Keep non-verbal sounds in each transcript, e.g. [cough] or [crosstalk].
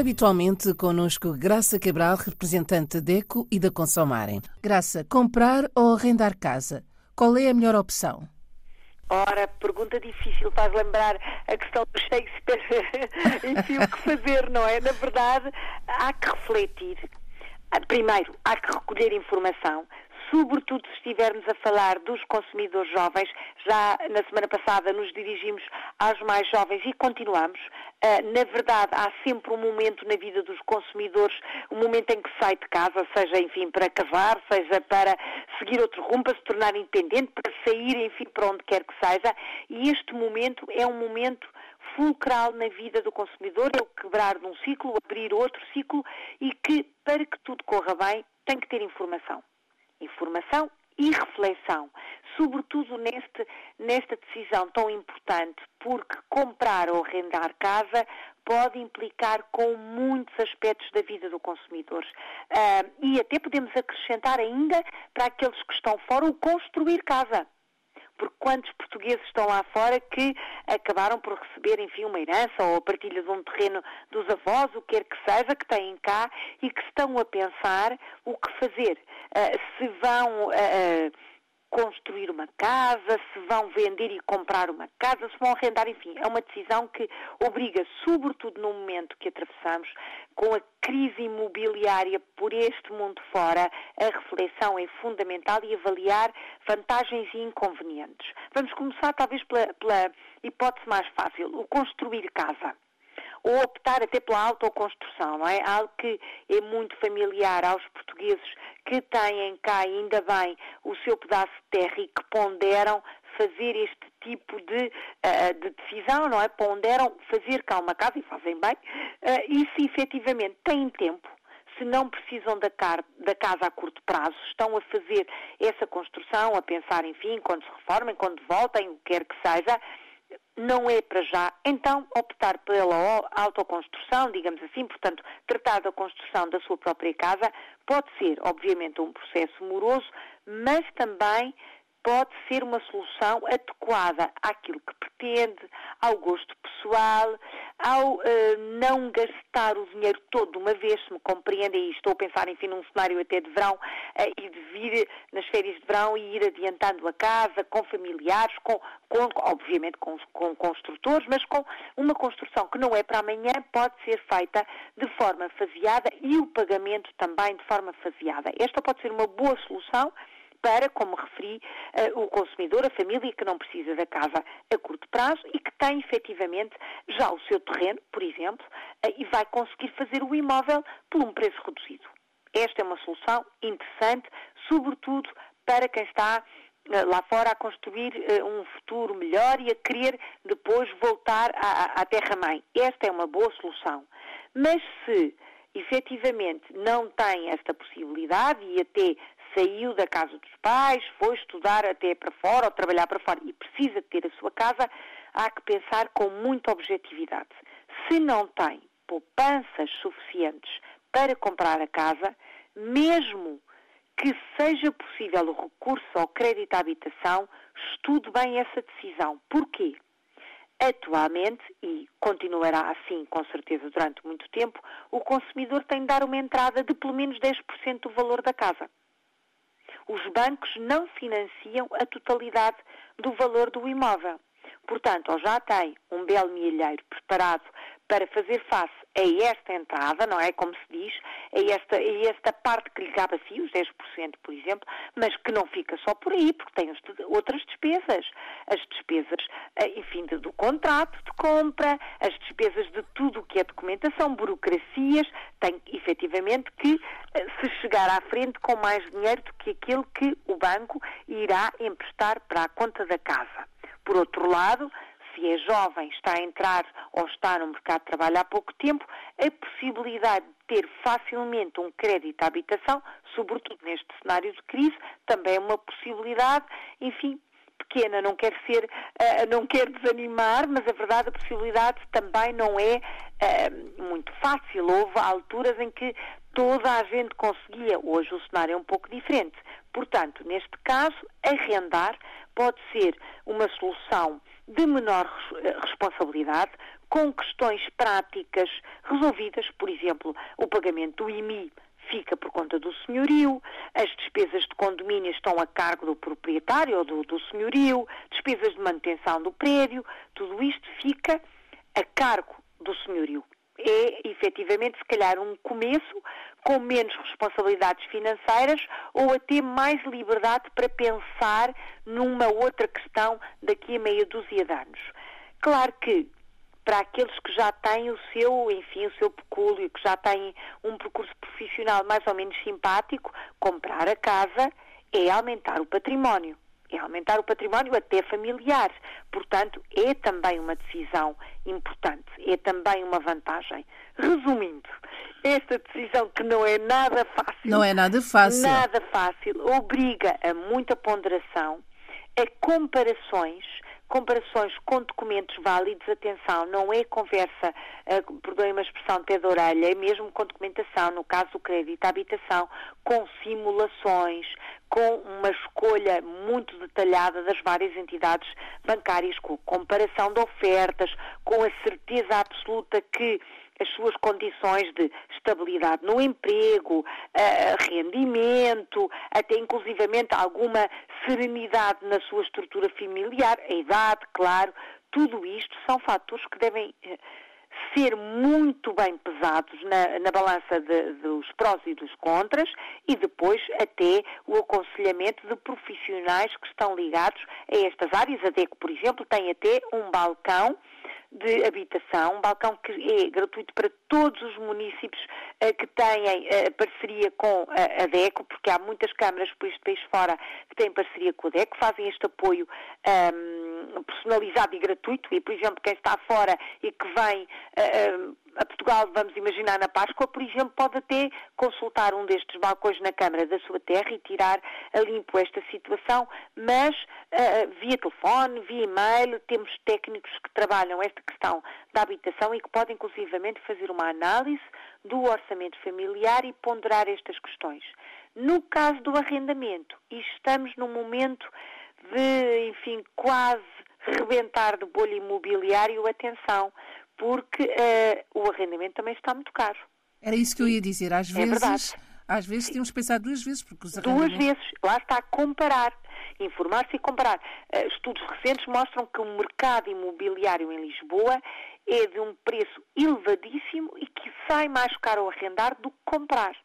Habitualmente, connosco Graça Cabral, representante da ECO e da Consomarem. Graça, comprar ou arrendar casa? Qual é a melhor opção? Ora, pergunta difícil, faz lembrar a questão do Shakespeare. [laughs] Enfim, o que fazer, não é? Na verdade, há que refletir. Primeiro, há que recolher informação sobretudo se estivermos a falar dos consumidores jovens. Já na semana passada nos dirigimos aos mais jovens e continuamos. Uh, na verdade, há sempre um momento na vida dos consumidores, um momento em que sai de casa, seja, enfim, para casar, seja para seguir outro rumo, para se tornar independente, para sair, enfim, para onde quer que seja. E este momento é um momento fulcral na vida do consumidor, é o quebrar de um ciclo, abrir outro ciclo e que, para que tudo corra bem, tem que ter informação informação e reflexão, sobretudo neste, nesta decisão tão importante, porque comprar ou arrendar casa pode implicar com muitos aspectos da vida do consumidor. Uh, e até podemos acrescentar ainda para aqueles que estão fora o construir casa porque quantos portugueses estão lá fora que acabaram por receber, enfim, uma herança ou a partilha de um terreno dos avós, o que quer que seja, que têm cá e que estão a pensar o que fazer. Uh, se vão. Uh, construir uma casa, se vão vender e comprar uma casa, se vão arrendar, enfim, é uma decisão que obriga, sobretudo no momento que atravessamos, com a crise imobiliária por este mundo fora, a reflexão é fundamental e avaliar vantagens e inconvenientes. Vamos começar talvez pela, pela hipótese mais fácil, o construir casa ou optar até pela autoconstrução, não é? Algo que é muito familiar aos portugueses que têm cá, ainda bem, o seu pedaço de terra e que ponderam fazer este tipo de, uh, de decisão, não é? Ponderam fazer cá uma casa e fazem bem, uh, e se efetivamente têm tempo, se não precisam da, car da, casa a curto prazo, estão a fazer essa construção, a pensar, enfim, quando se reformem, quando voltem, o que quer que seja, não é para já, então optar pela autoconstrução, digamos assim, portanto, tratar da construção da sua própria casa pode ser, obviamente, um processo moroso, mas também pode ser uma solução adequada àquilo que pretende, ao gosto pessoal, ao uh, não gastar o dinheiro todo de uma vez, se me compreendem, e estou a pensar, enfim, num cenário até de verão, uh, e de vir nas férias de verão e ir adiantando a casa com familiares, com, com obviamente com, com construtores, mas com uma construção que não é para amanhã, pode ser feita de forma faseada e o pagamento também de forma faseada. Esta pode ser uma boa solução para, como referi, uh, o consumidor, a família que não precisa da casa a curto prazo e que tem efetivamente já o seu terreno, por exemplo, uh, e vai conseguir fazer o imóvel por um preço reduzido. Esta é uma solução interessante, sobretudo para quem está eh, lá fora a construir um futuro melhor e a querer depois voltar à, à terra-mãe. Esta é uma boa solução. Mas se efetivamente não tem esta possibilidade e até saiu da casa dos pais, foi estudar até para fora ou trabalhar para fora e precisa ter a sua casa, há que pensar com muita objetividade. Se não tem poupanças suficientes para comprar a casa, mesmo que seja possível o recurso ao crédito à habitação, estude bem essa decisão. Porquê? Atualmente, e continuará assim com certeza durante muito tempo, o consumidor tem de dar uma entrada de pelo menos 10% do valor da casa os bancos não financiam a totalidade do valor do imóvel. Portanto, ou já tem um belo milheiro preparado para fazer face a esta entrada, não é? Como se diz, a esta, a esta parte que lhe cabe a si, os 10%, por exemplo, mas que não fica só por aí, porque tem outras despesas. As despesas, eh, enfim, do contrato de compra, as despesas de tudo o que é documentação, burocracias, tem efetivamente que eh, se chegar à frente com mais dinheiro do que aquele que o banco irá emprestar para a conta da casa. Por outro lado, se é jovem, está a entrar ou está no mercado de trabalho há pouco tempo, a possibilidade de ter facilmente um crédito à habitação, sobretudo neste cenário de crise, também é uma possibilidade, enfim, pequena, não quer ser, uh, não quer desanimar, mas a verdade, a possibilidade também não é uh, muito fácil. Houve alturas em que toda a gente conseguia, hoje o cenário é um pouco diferente, Portanto, neste caso, arrendar pode ser uma solução de menor responsabilidade, com questões práticas resolvidas, por exemplo, o pagamento do IMI fica por conta do senhorio, as despesas de condomínio estão a cargo do proprietário ou do, do senhorio, despesas de manutenção do prédio, tudo isto fica a cargo do senhorio. É, efetivamente, se calhar um começo com menos responsabilidades financeiras ou até mais liberdade para pensar numa outra questão daqui a meia dúzia de anos. Claro que para aqueles que já têm o seu, enfim, o seu pecúlio, que já têm um percurso profissional mais ou menos simpático, comprar a casa é aumentar o património. É aumentar o património até familiar. Portanto, é também uma decisão importante, é também uma vantagem. Resumindo, esta decisão que não é nada fácil. Não é nada fácil. Nada fácil, obriga a muita ponderação, a comparações comparações com documentos válidos, atenção, não é conversa, uh, perdoem uma expressão de orelha, é mesmo com documentação, no caso do crédito à habitação, com simulações, com uma escolha muito detalhada das várias entidades bancárias, com comparação de ofertas, com a certeza absoluta que as suas condições de estabilidade no emprego, rendimento, até inclusivamente alguma serenidade na sua estrutura familiar, a idade, claro, tudo isto são fatores que devem uh, ser muito bem pesados na, na balança de, dos prós e dos contras e depois até o aconselhamento de profissionais que estão ligados a estas áreas. A DECO, por exemplo, tem até um balcão de habitação, um balcão que é gratuito para todos os municípios uh, que têm uh, parceria com a, a DECO, porque há muitas câmaras por este país fora que têm parceria com a DECO, fazem este apoio um, personalizado e gratuito, e, por exemplo, quem está fora e que vem uh, a Portugal, vamos imaginar na Páscoa, por exemplo, pode até consultar um destes balcões na Câmara da sua terra e tirar a limpo esta situação, mas uh, via telefone, via e-mail, temos técnicos que trabalham esta questão da habitação e que podem, inclusivamente, fazer uma análise do orçamento familiar e ponderar estas questões. No caso do arrendamento, e estamos num momento de, enfim, quase rebentar de bolha imobiliário, atenção, porque uh, o arrendamento também está muito caro. Era isso que eu ia dizer. Às é vezes, verdade. às vezes temos que pensar duas vezes, porque os Duas vezes. Lá está a comparar. Informar-se e comparar. Uh, estudos recentes mostram que o mercado imobiliário em Lisboa é de um preço elevadíssimo e que sai mais caro arrendar do que comprar.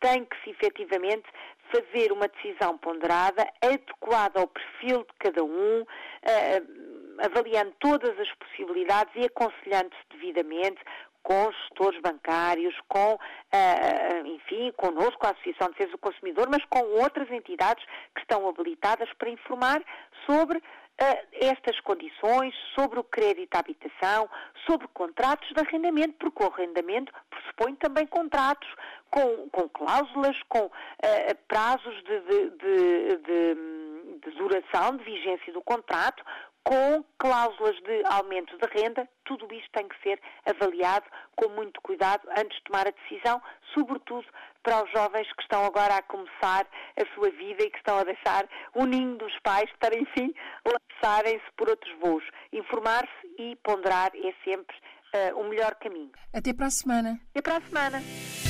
Tem que se efetivamente fazer uma decisão ponderada, adequada ao perfil de cada um, uh, avaliando todas as possibilidades e aconselhando-se devidamente com gestores bancários, com, uh, enfim, connosco, a Associação de Defesa do Consumidor, mas com outras entidades que estão habilitadas para informar sobre estas condições, sobre o crédito à habitação, sobre contratos de arrendamento, porque o arrendamento pressupõe também contratos com, com cláusulas, com uh, prazos de, de, de, de duração, de vigência do contrato, com cláusulas de aumento de renda, tudo isto tem que ser avaliado com muito cuidado antes de tomar a decisão, sobretudo para os jovens que estão agora a começar a sua vida e que estão a deixar o ninho dos pais para, enfim, lançarem-se por outros voos. Informar-se e ponderar é sempre uh, o melhor caminho. Até para a semana. Até para a semana.